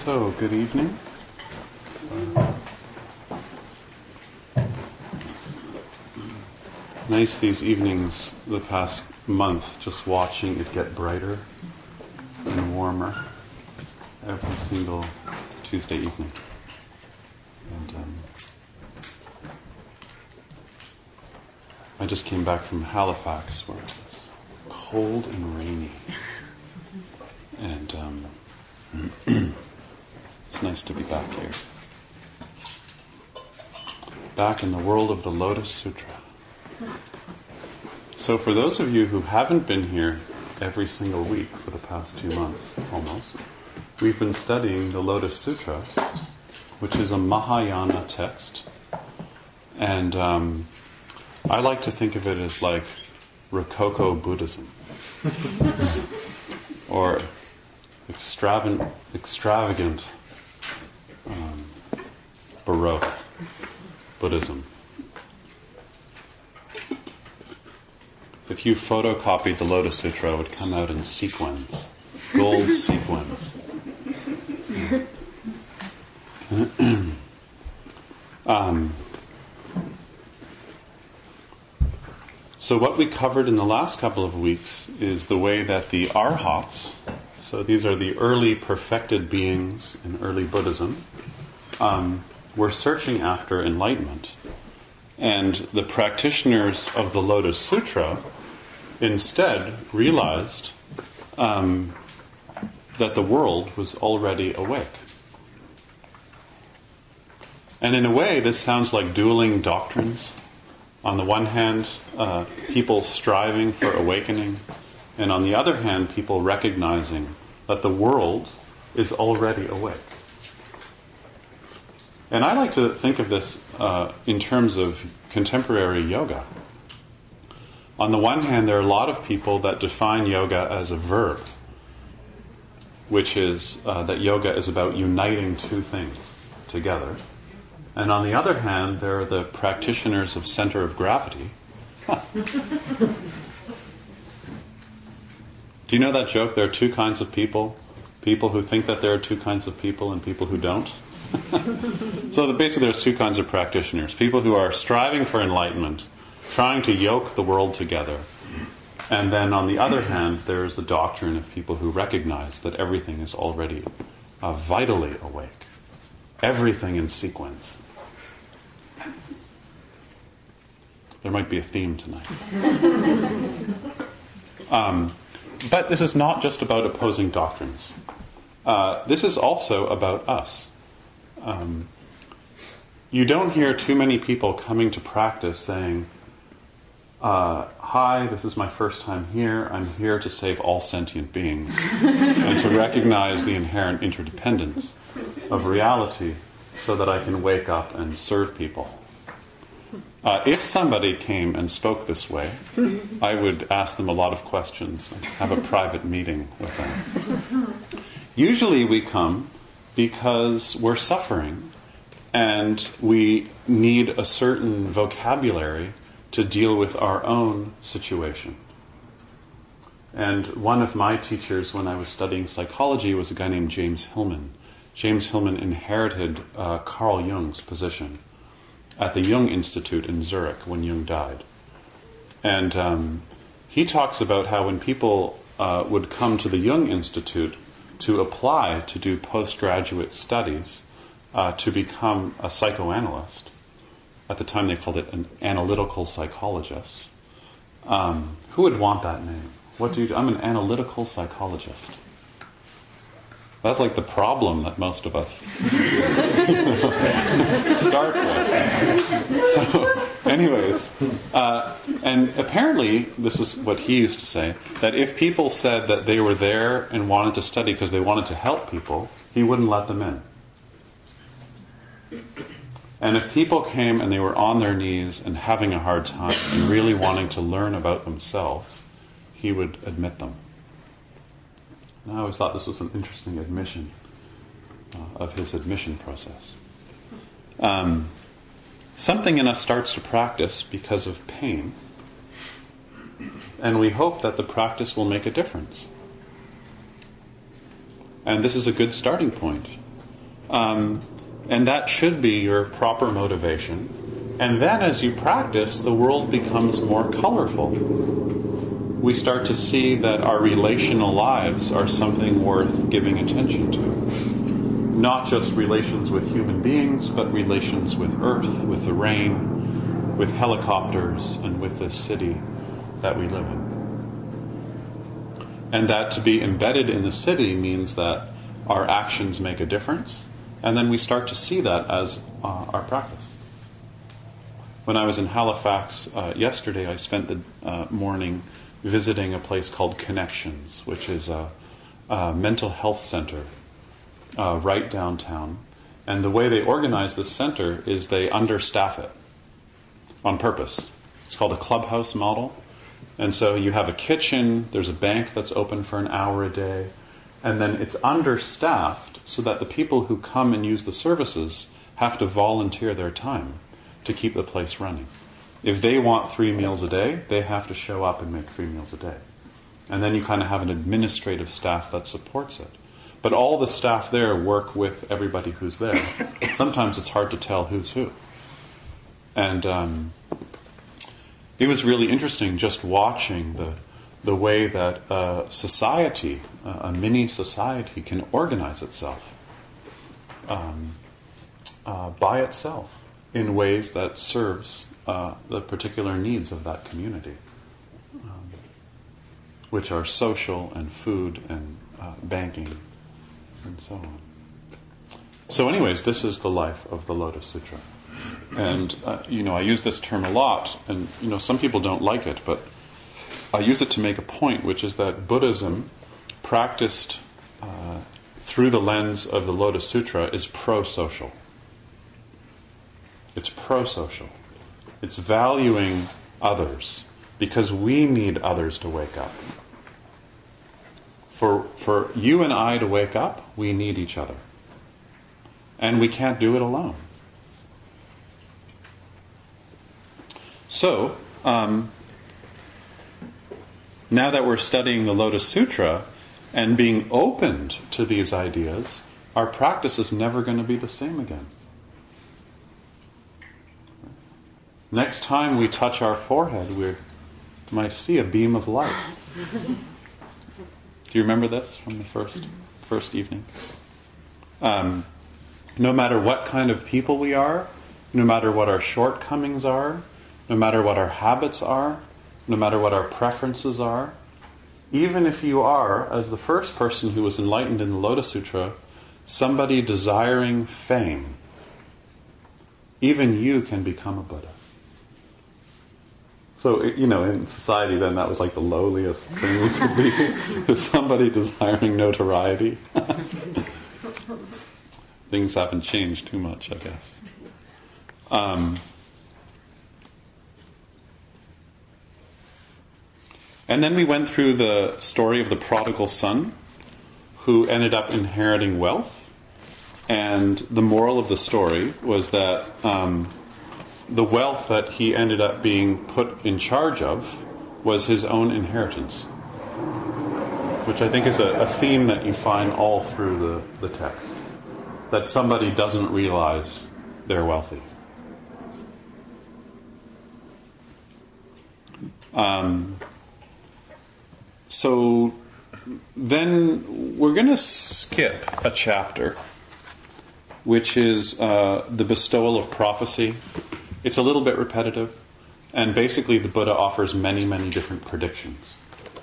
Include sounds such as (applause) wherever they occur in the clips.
So, good evening. Nice these evenings the past month, just watching it get brighter and warmer every single Tuesday evening. And um, I just came back from Halifax where it was cold and rainy. And um, it's nice to be back here. Back in the world of the Lotus Sutra. So, for those of you who haven't been here every single week for the past two months almost, we've been studying the Lotus Sutra, which is a Mahayana text. And um, I like to think of it as like Rococo Buddhism. (laughs) or extravagant, extravagant Buddhism. If you photocopied the Lotus Sutra, it would come out in sequins, gold (laughs) sequins. (clears throat) um, so, what we covered in the last couple of weeks is the way that the arhats, so these are the early perfected beings in early Buddhism, um, were searching after enlightenment. And the practitioners of the Lotus Sutra instead realized um, that the world was already awake. And in a way, this sounds like dueling doctrines. On the one hand, uh, people striving for awakening, and on the other hand, people recognizing that the world is already awake. And I like to think of this uh, in terms of contemporary yoga. On the one hand, there are a lot of people that define yoga as a verb, which is uh, that yoga is about uniting two things together. And on the other hand, there are the practitioners of center of gravity. Do you know that joke? There are two kinds of people people who think that there are two kinds of people and people who don't. So basically, there's two kinds of practitioners people who are striving for enlightenment, trying to yoke the world together. And then on the other hand, there's the doctrine of people who recognize that everything is already uh, vitally awake, everything in sequence. There might be a theme tonight. (laughs) Um, but this is not just about opposing doctrines. Uh, this is also about us. Um, you don't hear too many people coming to practice saying, uh, Hi, this is my first time here. I'm here to save all sentient beings (laughs) and to recognize the inherent interdependence of reality so that I can wake up and serve people. Uh, if somebody came and spoke this way, I would ask them a lot of questions and have a private meeting with them. Usually we come because we're suffering and we need a certain vocabulary to deal with our own situation. And one of my teachers when I was studying psychology was a guy named James Hillman. James Hillman inherited uh, Carl Jung's position at the Jung Institute in Zurich when Jung died. And um, he talks about how when people uh, would come to the Jung Institute to apply to do postgraduate studies uh, to become a psychoanalyst, at the time they called it an analytical psychologist. Um, who would want that name? What do you do? I'm an analytical psychologist. That's like the problem that most of us (laughs) start with. So, anyways, uh, and apparently, this is what he used to say that if people said that they were there and wanted to study because they wanted to help people, he wouldn't let them in. And if people came and they were on their knees and having a hard time and really wanting to learn about themselves, he would admit them. And I always thought this was an interesting admission uh, of his admission process. Um, something in us starts to practice because of pain, and we hope that the practice will make a difference. And this is a good starting point. Um, and that should be your proper motivation. And then as you practice, the world becomes more colorful we start to see that our relational lives are something worth giving attention to. Not just relations with human beings, but relations with earth, with the rain, with helicopters, and with this city that we live in. And that to be embedded in the city means that our actions make a difference, and then we start to see that as uh, our practice. When I was in Halifax uh, yesterday, I spent the uh, morning visiting a place called Connections, which is a, a mental health center uh, right downtown. And the way they organize this center is they understaff it on purpose. It's called a clubhouse model. And so you have a kitchen, there's a bank that's open for an hour a day, and then it's understaffed so that the people who come and use the services have to volunteer their time to keep the place running. If they want three meals a day, they have to show up and make three meals a day. And then you kind of have an administrative staff that supports it. But all the staff there work with everybody who's there. (laughs) Sometimes it's hard to tell who's who. And um, it was really interesting just watching the, the way that a society, a mini society, can organize itself um, uh, by itself in ways that serves uh, the particular needs of that community, um, which are social and food and uh, banking and so on. So, anyways, this is the life of the Lotus Sutra. And, uh, you know, I use this term a lot, and, you know, some people don't like it, but I use it to make a point, which is that Buddhism, practiced uh, through the lens of the Lotus Sutra, is pro social. It's pro social. It's valuing others because we need others to wake up. For, for you and I to wake up, we need each other. And we can't do it alone. So, um, now that we're studying the Lotus Sutra and being opened to these ideas, our practice is never going to be the same again. Next time we touch our forehead, we might see a beam of light. (laughs) Do you remember this from the first first evening? Um, no matter what kind of people we are, no matter what our shortcomings are, no matter what our habits are, no matter what our preferences are, even if you are, as the first person who was enlightened in the Lotus Sutra, somebody desiring fame, even you can become a Buddha. So, you know, in society, then that was like the lowliest thing we could be, (laughs) is somebody desiring notoriety. (laughs) Things haven't changed too much, I guess. Um, and then we went through the story of the prodigal son who ended up inheriting wealth. And the moral of the story was that um, the wealth that he ended up being put in charge of was his own inheritance, which I think is a, a theme that you find all through the, the text. That somebody doesn't realize they're wealthy. Um, so then we're going to skip a chapter, which is uh, the bestowal of prophecy. It's a little bit repetitive, and basically, the Buddha offers many, many different predictions.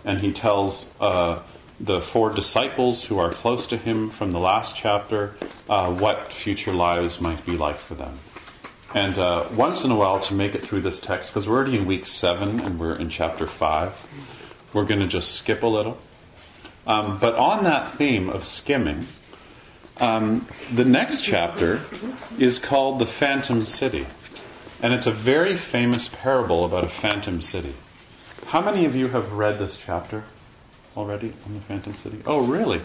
And he tells uh, the four disciples who are close to him from the last chapter uh, what future lives might be like for them. And uh, once in a while, to make it through this text, because we're already in week seven and we're in chapter five, we're going to just skip a little. Um, but on that theme of skimming, um, the next chapter is called The Phantom City. And it's a very famous parable about a phantom city. How many of you have read this chapter already on the Phantom City? Oh, really?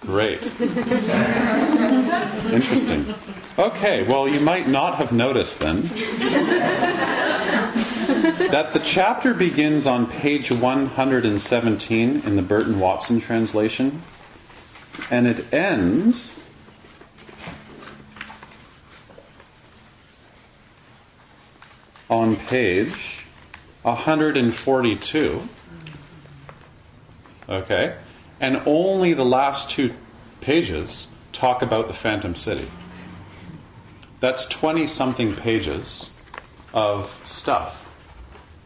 Great. (laughs) Interesting. Okay, well, you might not have noticed then that the chapter begins on page 117 in the Burton Watson translation, and it ends on page 142. Okay? And only the last two pages talk about the Phantom City. That's 20 something pages of stuff.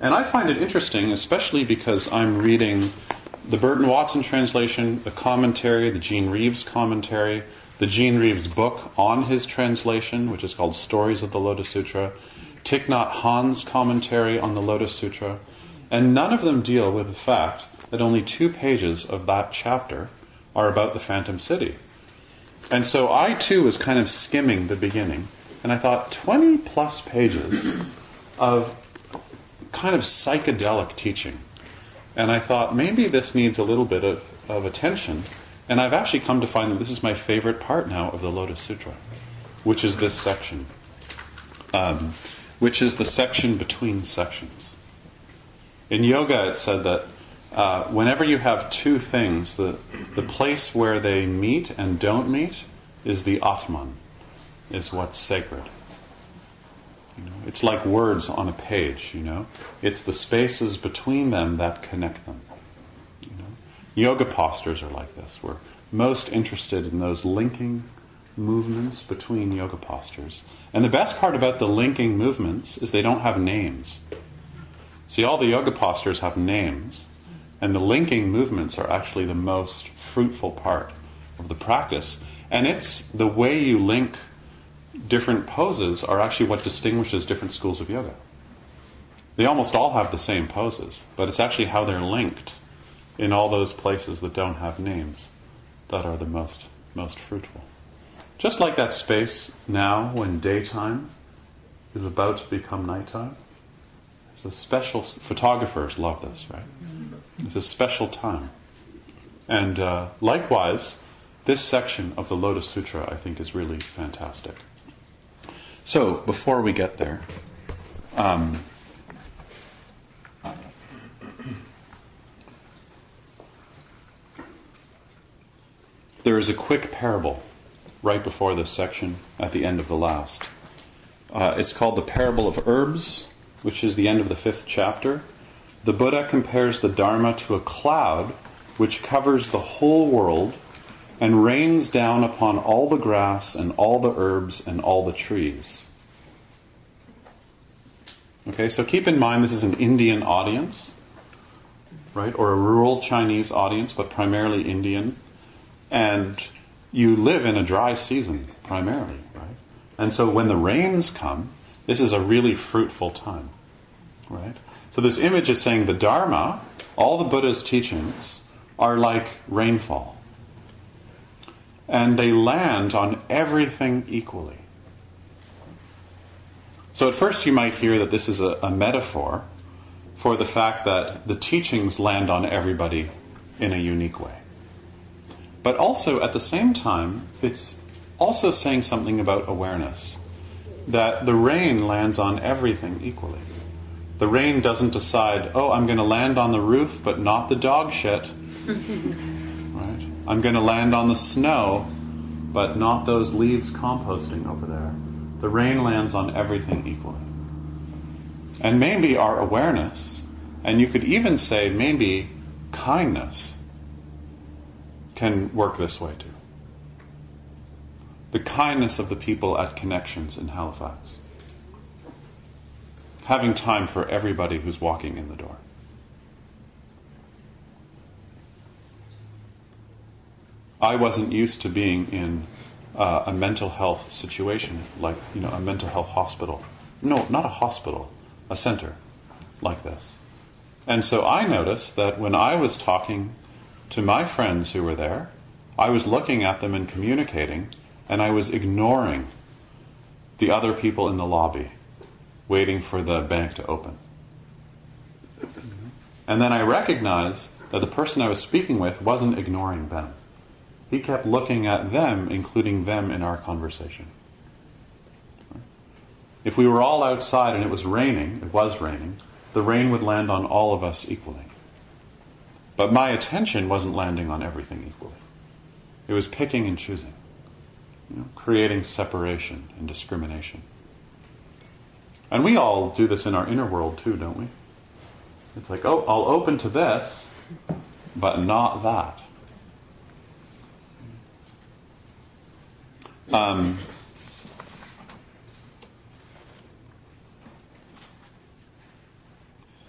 And I find it interesting, especially because I'm reading the Burton Watson translation, the commentary, the Gene Reeves commentary, the Gene Reeves book on his translation, which is called Stories of the Lotus Sutra, Thich Nhat Hanh's commentary on the Lotus Sutra, and none of them deal with the fact that only two pages of that chapter are about the Phantom City. And so I too was kind of skimming the beginning, and I thought 20 plus pages of kind of psychedelic teaching. And I thought maybe this needs a little bit of, of attention. And I've actually come to find that this is my favorite part now of the Lotus Sutra, which is this section, um, which is the section between sections. In yoga, it's said that uh, whenever you have two things, the, the place where they meet and don't meet is the Atman, is what's sacred. You know, it's like words on a page, you know. It's the spaces between them that connect them. You know? Yoga postures are like this. We're most interested in those linking movements between yoga postures. And the best part about the linking movements is they don't have names. See, all the yoga postures have names, and the linking movements are actually the most fruitful part of the practice. And it's the way you link different poses are actually what distinguishes different schools of yoga. They almost all have the same poses, but it's actually how they're linked in all those places that don't have names that are the most most fruitful. Just like that space now when daytime is about to become nighttime. There's a special photographers love this, right? It's a special time. And uh, likewise, this section of the Lotus Sutra I think is really fantastic. So, before we get there, um, there is a quick parable right before this section at the end of the last. Uh, it's called the Parable of Herbs, which is the end of the fifth chapter. The Buddha compares the Dharma to a cloud which covers the whole world and rains down upon all the grass and all the herbs and all the trees. Okay, so keep in mind this is an Indian audience, right? Or a rural Chinese audience, but primarily Indian. And you live in a dry season, primarily, right? And so when the rains come, this is a really fruitful time, right? So this image is saying the Dharma, all the Buddha's teachings, are like rainfall. And they land on everything equally. So at first you might hear that this is a, a metaphor for the fact that the teachings land on everybody in a unique way. But also at the same time, it's also saying something about awareness that the rain lands on everything equally. The rain doesn't decide, oh, I'm going to land on the roof, but not the dog shit. (laughs) right? I'm going to land on the snow, but not those leaves composting over there. The rain lands on everything equally. And maybe our awareness, and you could even say maybe kindness can work this way too. The kindness of the people at Connections in Halifax. Having time for everybody who's walking in the door. I wasn't used to being in uh, a mental health situation, like, you know, a mental health hospital. No, not a hospital, a center like this. And so I noticed that when I was talking to my friends who were there, I was looking at them and communicating, and I was ignoring the other people in the lobby waiting for the bank to open. And then I recognized that the person I was speaking with wasn't ignoring them. He kept looking at them, including them in our conversation. If we were all outside and it was raining, it was raining, the rain would land on all of us equally. But my attention wasn't landing on everything equally. It was picking and choosing, you know, creating separation and discrimination. And we all do this in our inner world too, don't we? It's like, oh, I'll open to this, but not that. Um,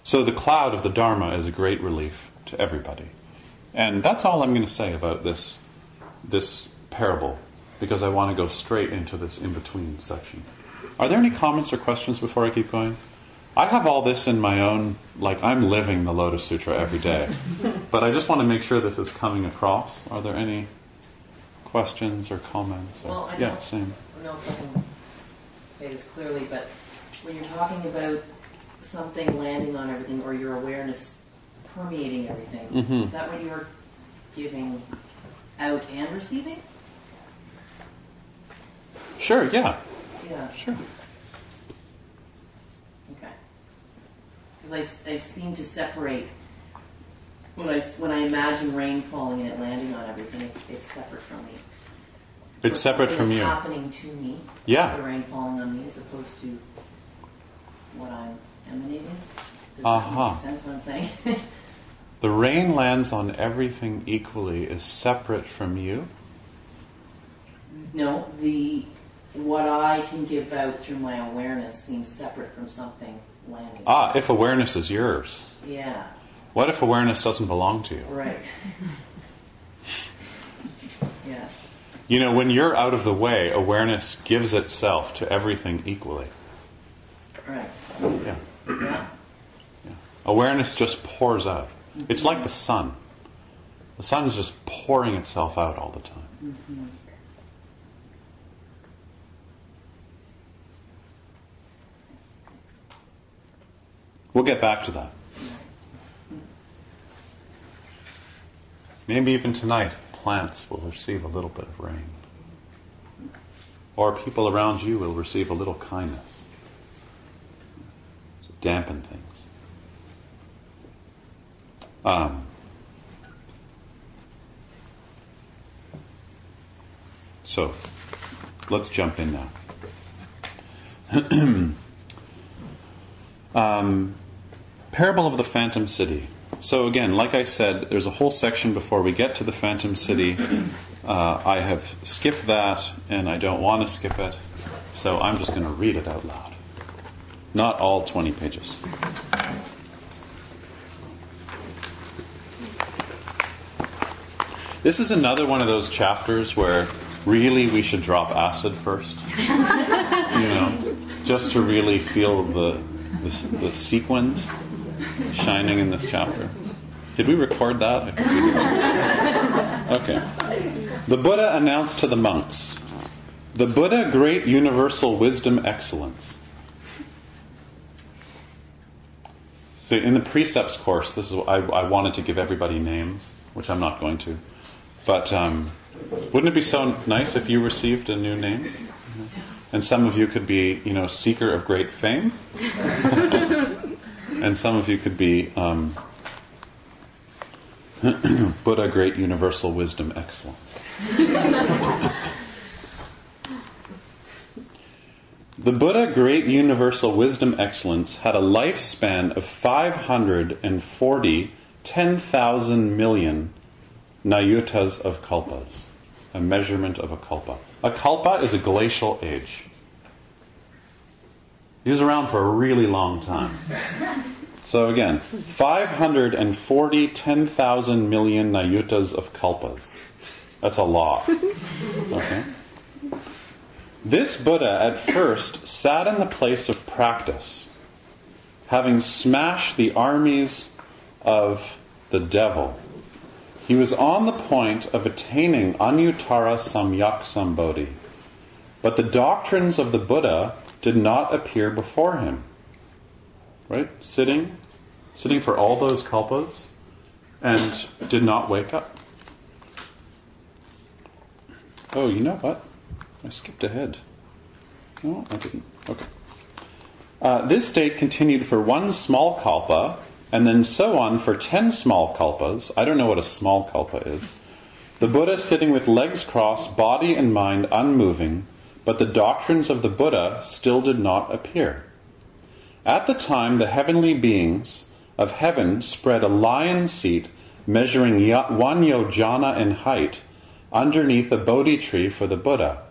so the cloud of the Dharma is a great relief to everybody. And that's all I'm going to say about this, this parable, because I want to go straight into this in between section. Are there any comments or questions before I keep going? I have all this in my own, like, I'm living the Lotus Sutra every day. (laughs) but I just want to make sure this is coming across. Are there any questions or comments? Or, Well, I yeah, don't- same. I don't know if I can say this clearly, but when you're talking about something landing on everything or your awareness permeating everything, Mhm. is that what you're giving out and receiving? Sure, yeah, Yeah, sure. okay. Because I, I seem to separate, when I, when I imagine rain falling and it landing on everything, it's, it's separate from me. So It's separate from you. happening to me. Yeah. The rain falling on me as opposed to what I'm emanating. Does Uh-huh. that make sense what I'm saying? (laughs) The rain lands on everything equally is separate from you. no, the what I can give out through my awareness seems separate from something landing. Ah, if awareness is yours. Yeah, What if awareness doesn't belong to you? right. (laughs) yeah, You know, when you're out of the way, awareness gives itself to everything equally. right. Yeah. Yeah, Awareness just pours out. It's like the sun. The sun is just pouring itself out all the time. We'll get back to that. Maybe even tonight, plants will receive a little bit of rain. Or people around you will receive a little kindness. To dampen things. Um, so, let's jump in now. (clears throat) um, Parable of the Phantom City. So, again, like I said, there's a whole section before we get to the Phantom City. Uh, I have skipped that, and I don't want to skip it, so I'm just going to read it out loud. Not all 20 pages. This is another one of those chapters where really we should drop acid first. (laughs) you know, just to really feel the, the, the sequins shining in this chapter. Did we record that? Okay. The Buddha announced to the monks The Buddha, great universal wisdom excellence. So, in the precepts course, this is I, I wanted to give everybody names, which I'm not going to. But um, wouldn't it be so nice if you received a new name? And some of you could be, you know, seeker of great fame. (laughs) and some of you could be um, (clears throat) Buddha, great universal wisdom excellence. (laughs) the Buddha, great universal wisdom excellence, had a lifespan of 540 10,000 million nayutas of kalpas, a measurement of a kalpa. A kalpa is a glacial age. He was around for a really long time. So again, 540 10,000 million nayutas of kalpas. That's a lot. Okay? This Buddha at first sat in the place of practice, having smashed the armies of the devil. He was on the point of attaining Anuttara Samyak Sambodhi, but the doctrines of the Buddha did not appear before him. Right? Sitting, sitting for all those kalpas, and did not wake up. Oh, you know what? I skipped ahead. No, I didn't. Okay. Uh, this state continued for one small kalpa, and then so on for ten small kalpas. I don't know what a small kalpa is. The Buddha sitting with legs crossed, body and mind unmoving, but the doctrines of the Buddha still did not appear. At the time, the heavenly beings of heaven spread a lion seat measuring one yojana in height underneath a Bodhi tree for the Buddha.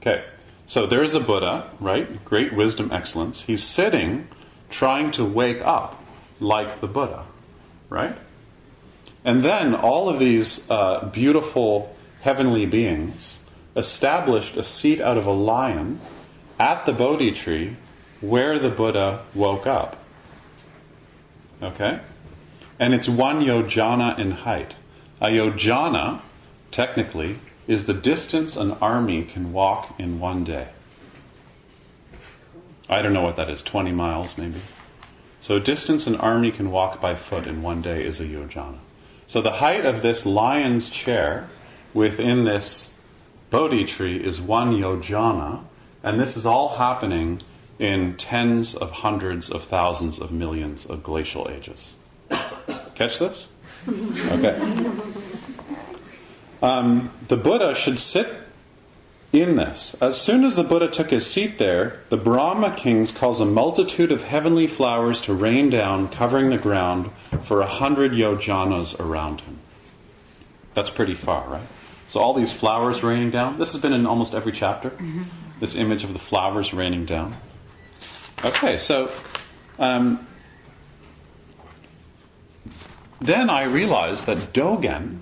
Okay, so there's a Buddha, right? Great wisdom, excellence. He's sitting trying to wake up like the Buddha, right? And then all of these uh, beautiful heavenly beings established a seat out of a lion at the Bodhi tree where the Buddha woke up. Okay? And it's one yojana in height. A yojana, technically, is the distance an army can walk in one day. I don't know what that is, 20 miles maybe. So, distance an army can walk by foot in one day is a yojana. So, the height of this lion's chair within this Bodhi tree is one yojana, and this is all happening in tens of hundreds of thousands of millions of glacial ages. Catch this? Okay. Um, the Buddha should sit in this. As soon as the Buddha took his seat there, the Brahma kings cause a multitude of heavenly flowers to rain down, covering the ground for a hundred yojanas around him. That's pretty far, right? So all these flowers raining down. This has been in almost every chapter. Mm-hmm. This image of the flowers raining down. Okay, so um, then I realized that Dogen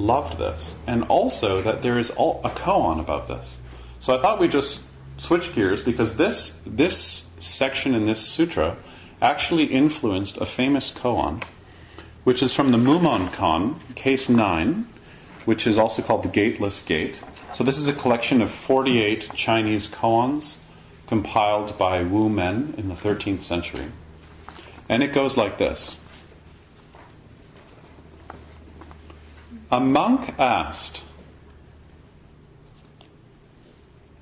loved this, and also that there is a koan about this. So I thought we'd just switch gears because this this section in this sutra actually influenced a famous koan, which is from the Mumonkan, case nine, which is also called the Gateless Gate. So this is a collection of 48 Chinese koans compiled by Wu Men in the 13th century. And it goes like this. A monk asked,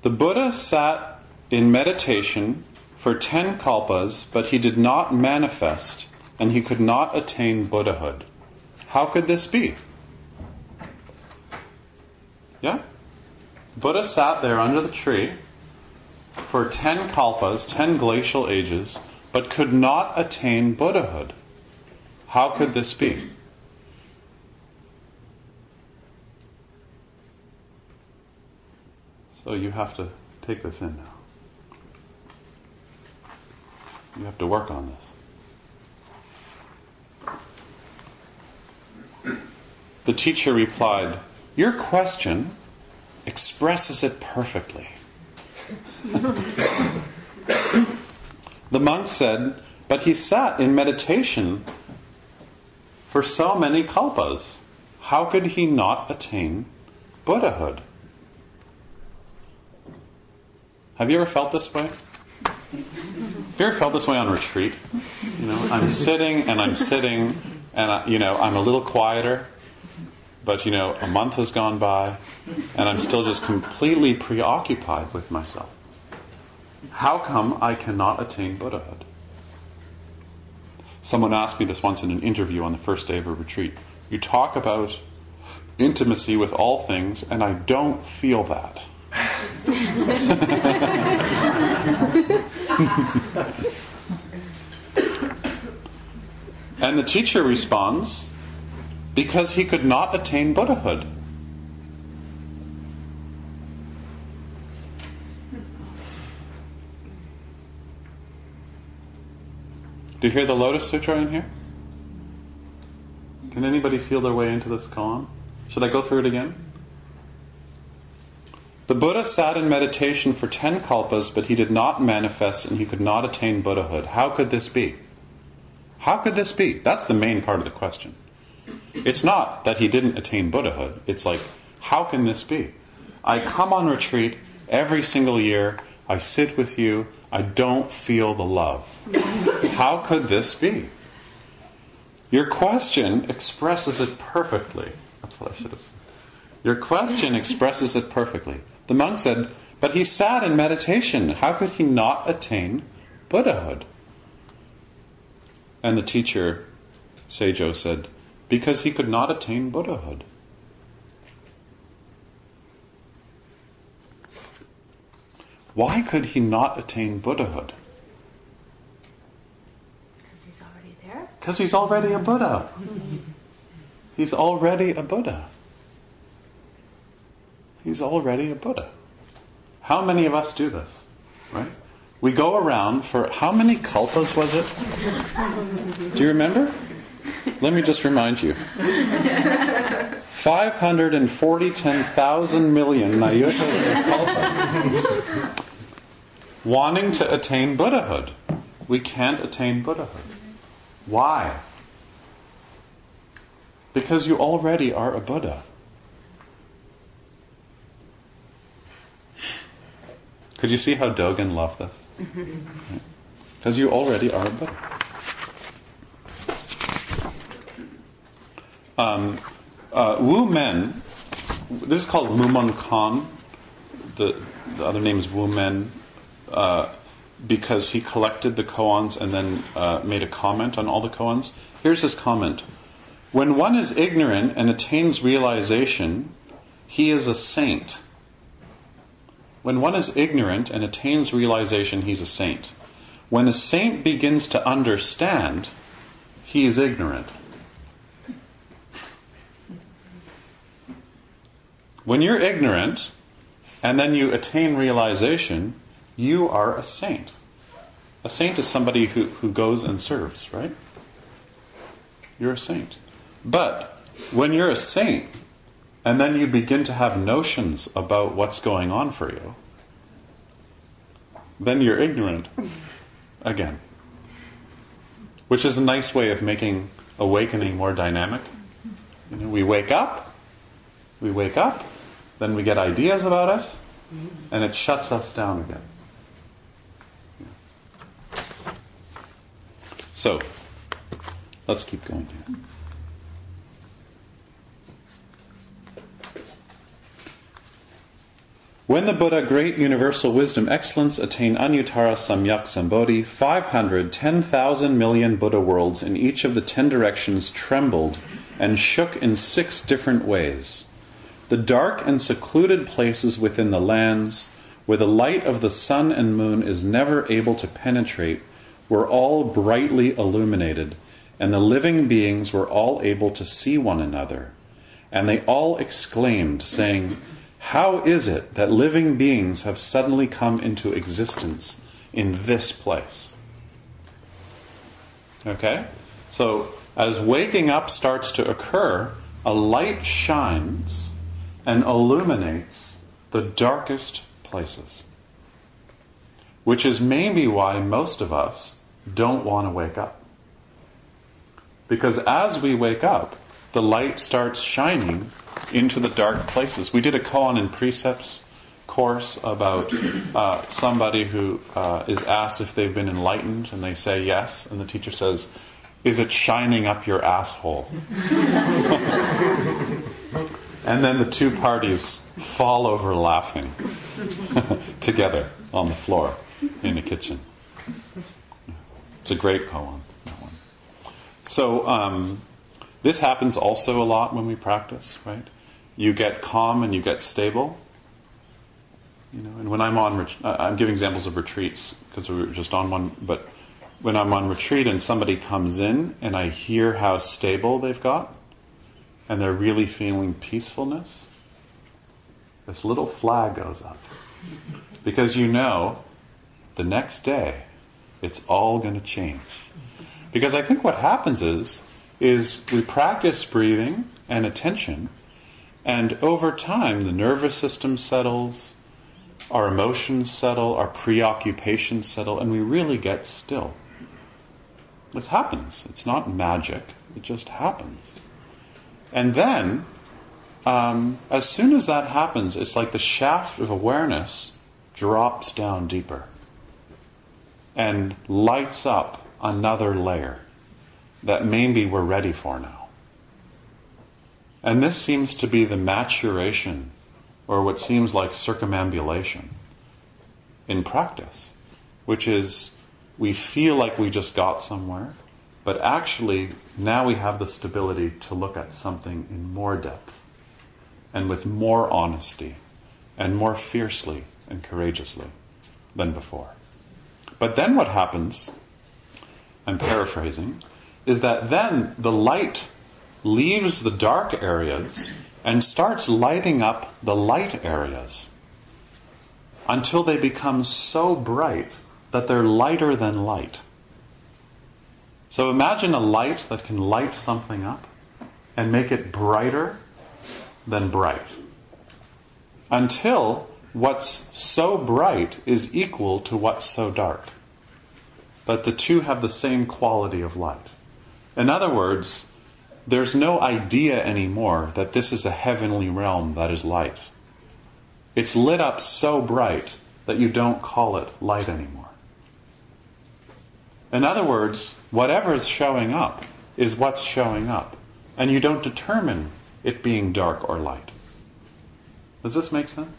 The Buddha sat in meditation for ten kalpas, but he did not manifest and he could not attain Buddhahood. How could this be? Yeah? Buddha sat there under the tree for ten kalpas, ten glacial ages, but could not attain Buddhahood. How could this be? So you have to take this in now. You have to work on this. The teacher replied, Your question expresses it perfectly. (laughs) the monk said, But he sat in meditation for so many kalpas. How could he not attain Buddhahood? Have you ever felt this way? Have you ever felt this way on retreat? You know, I'm sitting and I'm sitting, and I, you know, I'm a little quieter, but you know, a month has gone by, and I'm still just completely preoccupied with myself. How come I cannot attain Buddhahood? Someone asked me this once in an interview on the first day of a retreat. You talk about intimacy with all things, and I don't feel that. (laughs) And the teacher responds, Because he could not attain Buddhahood. Do you hear the Lotus Sutra in here? Can anybody feel their way into this koan? Should I go through it again? The Buddha sat in meditation for ten kalpas, but he did not manifest and he could not attain Buddhahood. How could this be? How could this be? That's the main part of the question. It's not that he didn't attain Buddhahood. It's like, how can this be? I come on retreat every single year. I sit with you. I don't feel the love. How could this be? Your question expresses it perfectly. That's what I should have said. Your question expresses it perfectly. The monk said, But he sat in meditation. How could he not attain Buddhahood? And the teacher, Seijo, said, Because he could not attain Buddhahood. Why could he not attain Buddhahood? Because he's already there. Because he's already a Buddha. (laughs) He's already a Buddha. He's already a Buddha. How many of us do this? Right? We go around for how many kalpas was it? Do you remember? Let me just remind you. 540 10,000 million and kalpas. Wanting to attain Buddhahood. We can't attain Buddhahood. Why? Because you already are a Buddha. Could you see how Dogen loved this? (laughs) Because you already are a Buddha. Um, uh, Wu Men, this is called Mumonkan. The, the other name is Wu Men uh, because he collected the koans and then uh, made a comment on all the koans. Here's his comment When one is ignorant and attains realization, he is a saint. When one is ignorant and attains realization, he's a saint. When a saint begins to understand, he is ignorant. When you're ignorant and then you attain realization, you are a saint. A saint is somebody who, who goes and serves, right? You're a saint. But when you're a saint and then you begin to have notions about what's going on for you, then you're ignorant again. Which is a nice way of making awakening more dynamic. You know, we wake up, we wake up, then we get ideas about it, and it shuts us down again. So, let's keep going here. When the Buddha, great universal wisdom, excellence, attained Anuttara Samyak Sambodhi, 500, 10,000 million Buddha worlds in each of the ten directions trembled and shook in six different ways. The dark and secluded places within the lands, where the light of the sun and moon is never able to penetrate, were all brightly illuminated, and the living beings were all able to see one another. And they all exclaimed, saying, How is it that living beings have suddenly come into existence in this place? Okay? So, as waking up starts to occur, a light shines and illuminates the darkest places. Which is maybe why most of us don't want to wake up. Because as we wake up, the light starts shining into the dark places. We did a koan in precepts course about uh, somebody who uh, is asked if they've been enlightened, and they say yes, and the teacher says, "Is it shining up your asshole?" (laughs) and then the two parties fall over laughing (laughs) together on the floor in the kitchen. It's a great koan. So um, this happens also a lot when we practice, right? You get calm and you get stable. You know, and when I'm on, ret- I'm giving examples of retreats because we were just on one. But when I'm on retreat and somebody comes in and I hear how stable they've got and they're really feeling peacefulness, this little flag goes up. Because you know the next day it's all going to change. Because I think what happens is is we practice breathing and attention and over time the nervous system settles, our emotions settle, our preoccupations settle and we really get still. It happens. It's not magic. It just happens. And then, um, as soon as that happens, it's like the shaft of awareness drops down deeper and lights up another layer that maybe we're ready for now. And this seems to be the maturation, or what seems like circumambulation, in practice, which is we feel like we just got somewhere, but actually now we have the stability to look at something in more depth and with more honesty and more fiercely and courageously than before. But then what happens, I'm paraphrasing, is that then the light leaves the dark areas and starts lighting up the light areas until they become so bright that they're lighter than light. So imagine a light that can light something up and make it brighter than bright. Until what's so bright is equal to what's so dark. But the two have the same quality of light. In other words, there's no idea anymore that this is a heavenly realm that is light. It's lit up so bright that you don't call it light anymore. In other words, whatever is showing up is what's showing up, and you don't determine it being dark or light. Does this make sense?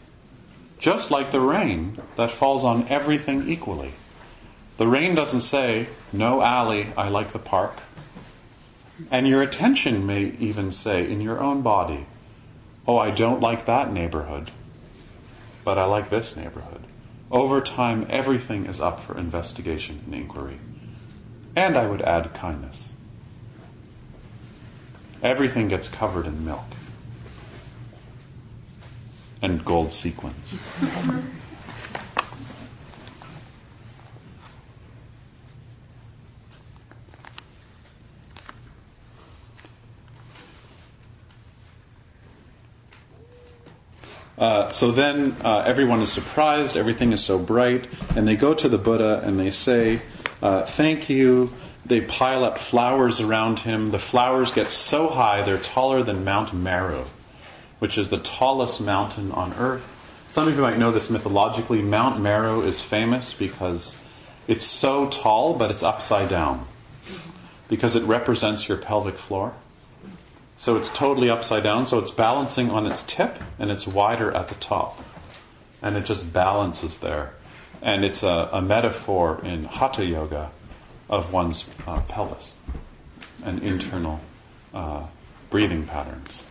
Just like the rain that falls on everything equally. The rain doesn't say, No, alley, I like the park. And your attention may even say in your own body, Oh, I don't like that neighborhood, but I like this neighborhood. Over time, everything is up for investigation and inquiry. And I would add kindness. Everything gets covered in milk and gold sequins. (laughs) Uh, so then uh, everyone is surprised, everything is so bright, and they go to the Buddha and they say, uh, Thank you. They pile up flowers around him. The flowers get so high they're taller than Mount Meru, which is the tallest mountain on earth. Some of you might know this mythologically. Mount Meru is famous because it's so tall, but it's upside down, because it represents your pelvic floor. So it's totally upside down, so it's balancing on its tip and it's wider at the top. And it just balances there. And it's a, a metaphor in Hatha Yoga of one's uh, pelvis and internal uh, breathing patterns.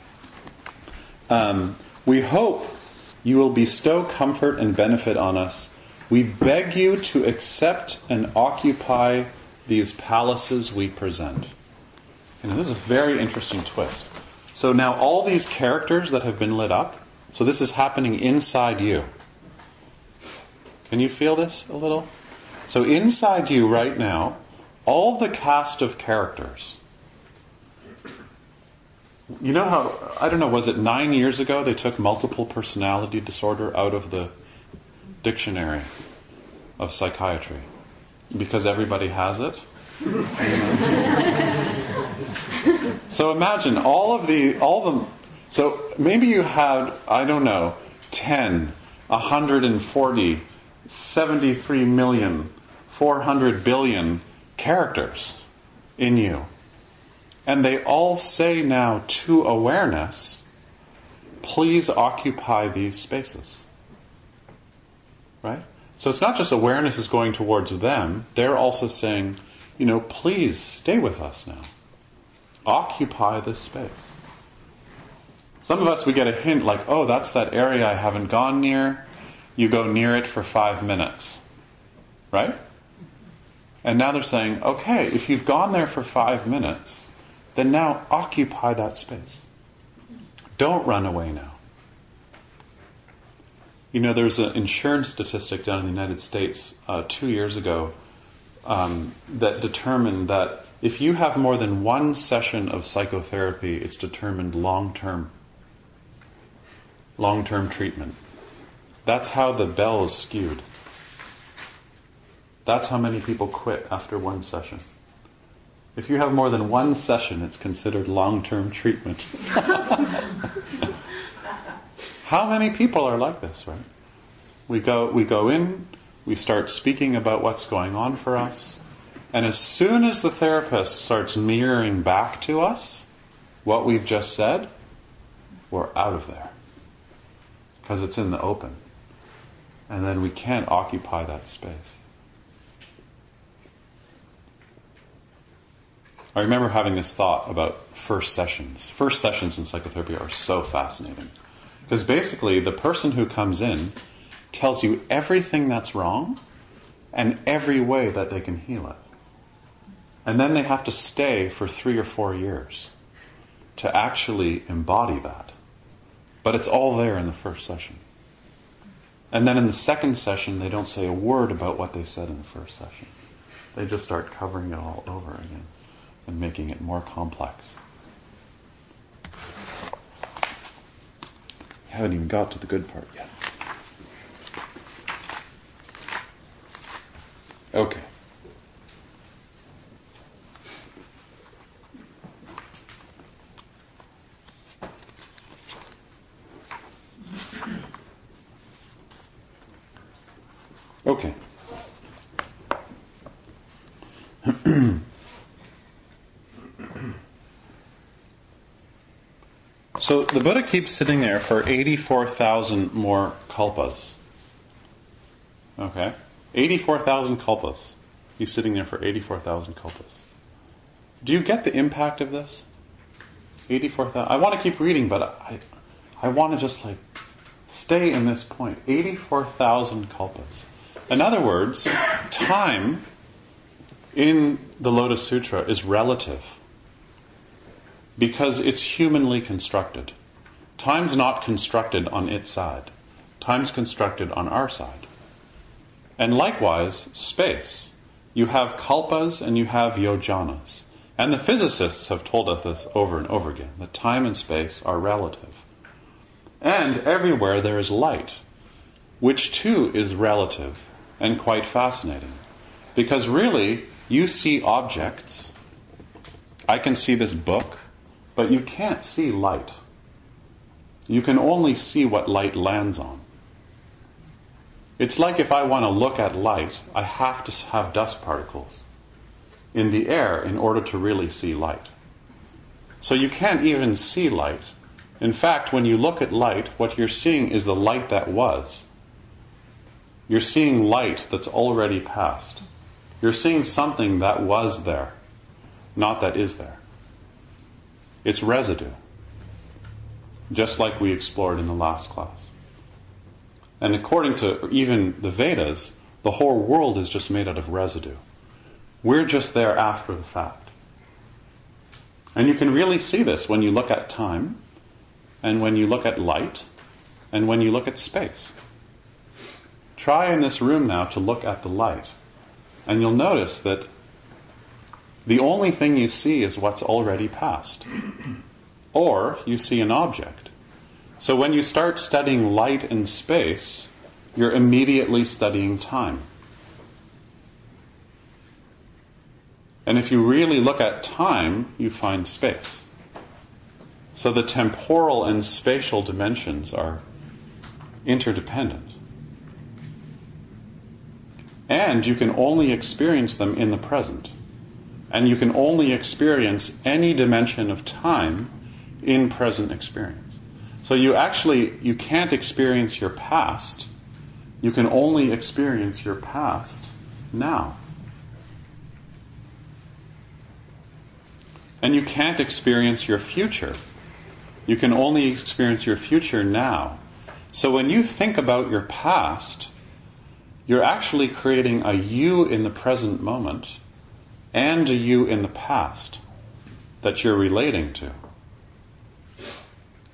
Um, we hope you will bestow comfort and benefit on us. We beg you to accept and occupy these palaces we present. And this is a very interesting twist. So now all these characters that have been lit up, so this is happening inside you. Can you feel this a little? So inside you right now, all the cast of characters. You know how, I don't know, was it nine years ago they took multiple personality disorder out of the dictionary of psychiatry? Because everybody has it? (laughs) so imagine all of the all the so maybe you had I don't know 10 140 73 million 400 billion characters in you. And they all say now to awareness please occupy these spaces. Right? So it's not just awareness is going towards them. They're also saying you know, please stay with us now. Occupy this space. Some of us, we get a hint like, oh, that's that area I haven't gone near. You go near it for five minutes. Right? And now they're saying, okay, if you've gone there for five minutes, then now occupy that space. Don't run away now. You know, there's an insurance statistic down in the United States uh, two years ago um, that determined that if you have more than one session of psychotherapy, it's determined long term. Long term treatment. That's how the bell is skewed. That's how many people quit after one session. If you have more than one session, it's considered long term treatment. (laughs) how many people are like this, right? We go, we go in, we start speaking about what's going on for us, and as soon as the therapist starts mirroring back to us what we've just said, we're out of there because it's in the open. And then we can't occupy that space. I remember having this thought about first sessions. First sessions in psychotherapy are so fascinating. Because basically, the person who comes in tells you everything that's wrong and every way that they can heal it. And then they have to stay for three or four years to actually embody that. But it's all there in the first session. And then in the second session, they don't say a word about what they said in the first session. They just start covering it all over again and making it more complex. You haven't even got to the good part yet. Okay. Okay. (clears throat) so the Buddha keeps sitting there for 84,000 more kalpas. Okay? 84,000 kalpas. He's sitting there for 84,000 kalpas. Do you get the impact of this? 84,000. I want to keep reading, but I, I want to just like stay in this point. 84,000 kalpas. In other words, time in the Lotus Sutra is relative because it's humanly constructed. Time's not constructed on its side, time's constructed on our side. And likewise, space. You have kalpas and you have yojanas. And the physicists have told us this over and over again that time and space are relative. And everywhere there is light, which too is relative and quite fascinating. Because really, you see objects. I can see this book, but you can't see light. You can only see what light lands on. It's like if I want to look at light, I have to have dust particles in the air in order to really see light. So you can't even see light. In fact, when you look at light, what you're seeing is the light that was. You're seeing light that's already past. You're seeing something that was there, not that is there. It's residue, just like we explored in the last class. And according to even the Vedas, the whole world is just made out of residue. We're just there after the fact. And you can really see this when you look at time, and when you look at light, and when you look at space. Try in this room now to look at the light, and you'll notice that the only thing you see is what's already past. or you see an object. So when you start studying light and space, you're immediately studying time. And if you really look at time, you find space. So the temporal and spatial dimensions are interdependent. And you can only experience them in the present. And you can only experience any dimension of time in present experience. So you actually you can't experience your past. You can only experience your past now. And you can't experience your future. You can only experience your future now. So when you think about your past, you're actually creating a you in the present moment and a you in the past that you're relating to.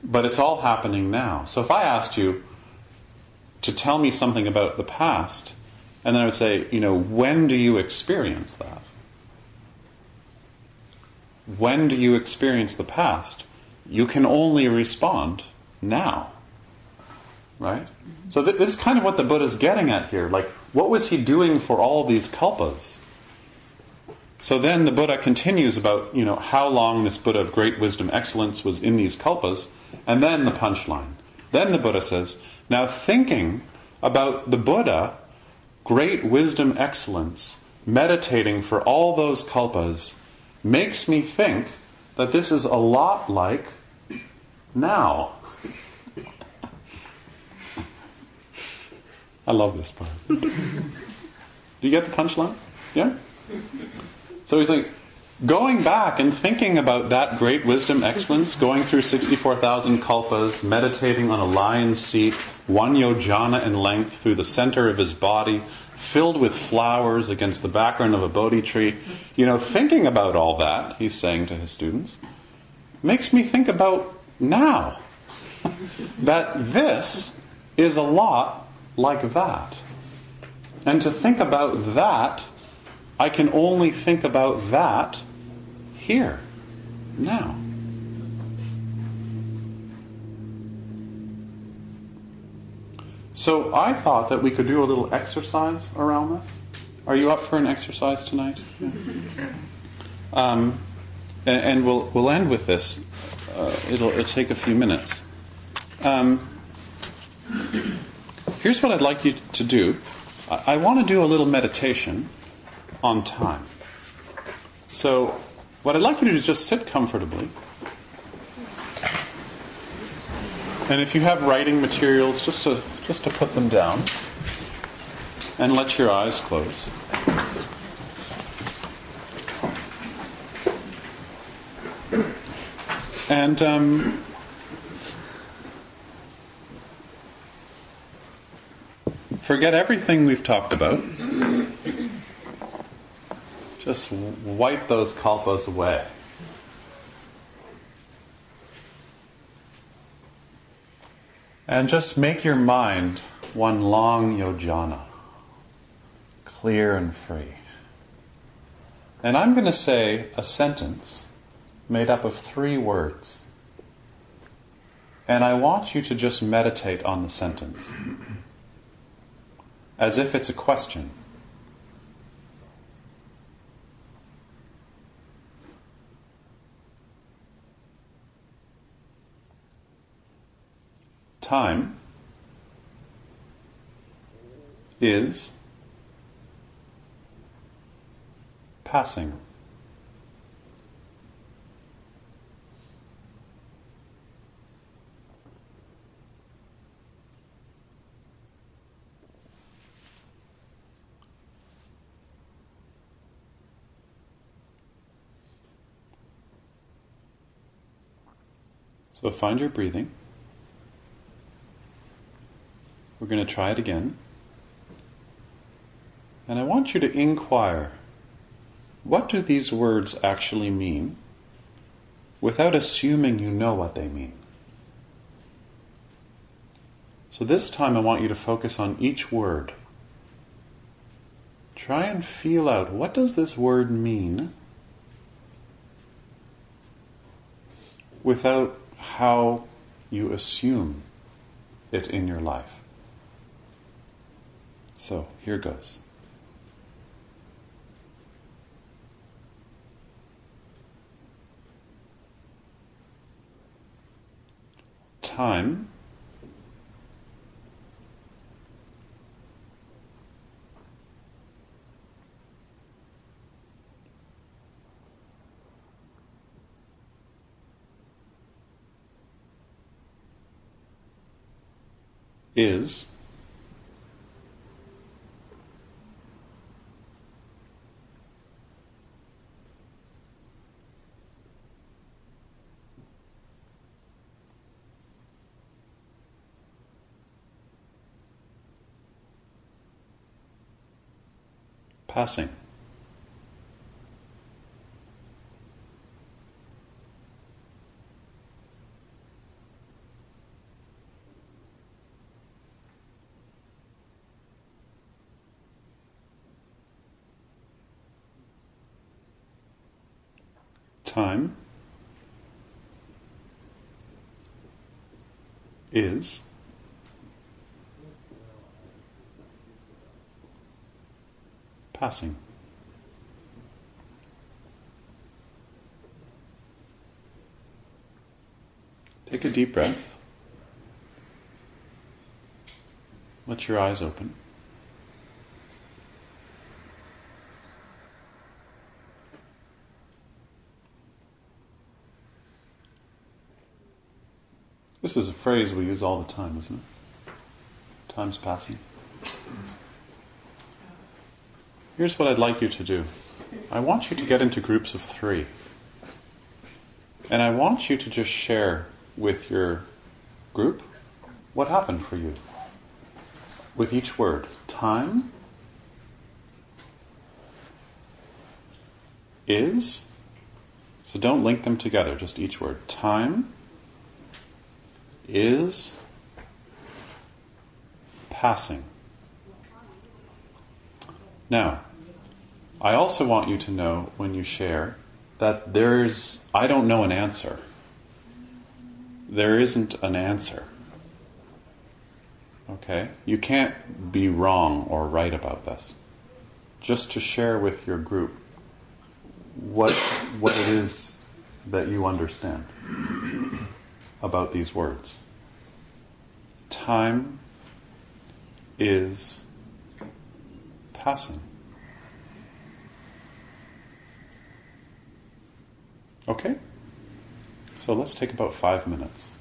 But it's all happening now. So if I asked you to tell me something about the past, and then I would say, you know, when do you experience that? When do you experience the past? You can only respond now. Right? So th- this is kind of what the Buddha's getting at here. Like, what was he doing for all these kalpas? So then the Buddha continues about, you know, how long this Buddha of great wisdom excellence was in these kalpas, and then the punchline. Then the Buddha says, now thinking about the Buddha, great wisdom excellence, meditating for all those kalpas, makes me think that this is a lot like now. I love this part. Do you get the punchline? Yeah? So he's like, going back and thinking about that great wisdom excellence, going through 64,000 kalpas, meditating on a lion's seat, one yojana in length through the center of his body, filled with flowers against the background of a Bodhi tree. You know, thinking about all that, he's saying to his students, makes me think about now. that this is a lot like that. And to think about that, I can only think about that here, now. So I thought that we could do a little exercise around this. Are you up for an exercise tonight? Um, and, and, we'll we'll end with this. Uh, it'll it'll take a few minutes. Um, here's what I'd like you to do. I, want to do a little meditation on time. So, what I'd like you to do is just sit comfortably. And if you have writing materials, just to just to put them down and let your eyes close. And um, forget everything we've talked about. Just wipe those kalpas away. And just make your mind one long yojana, clear and free. And I'm going to say a sentence made up of three words. And I want you to just meditate on the sentence as if it's a question. Time is passing. So find your breathing. We're going to try it again. And I want you to inquire what do these words actually mean without assuming you know what they mean. So this time I want you to focus on each word. Try and feel out what does this word mean without how you assume it in your life. So here goes. Time is passing. Time is passing. Take a deep breath. Let your eyes open. This is a phrase we use all the time, isn't it? Time's passing. Here's what I'd like you to do I want you to get into groups of three. And I want you to just share with your group what happened for you with each word. Time is, so don't link them together, just each word. Time is passing. Now, I also want you to know when you share that there's, I don't know an answer. There isn't an answer. Okay? You can't be wrong or right about this. Just to share with your group what, what it is that you understand about these words. Time is passing. Okay? So let's take about five minutes.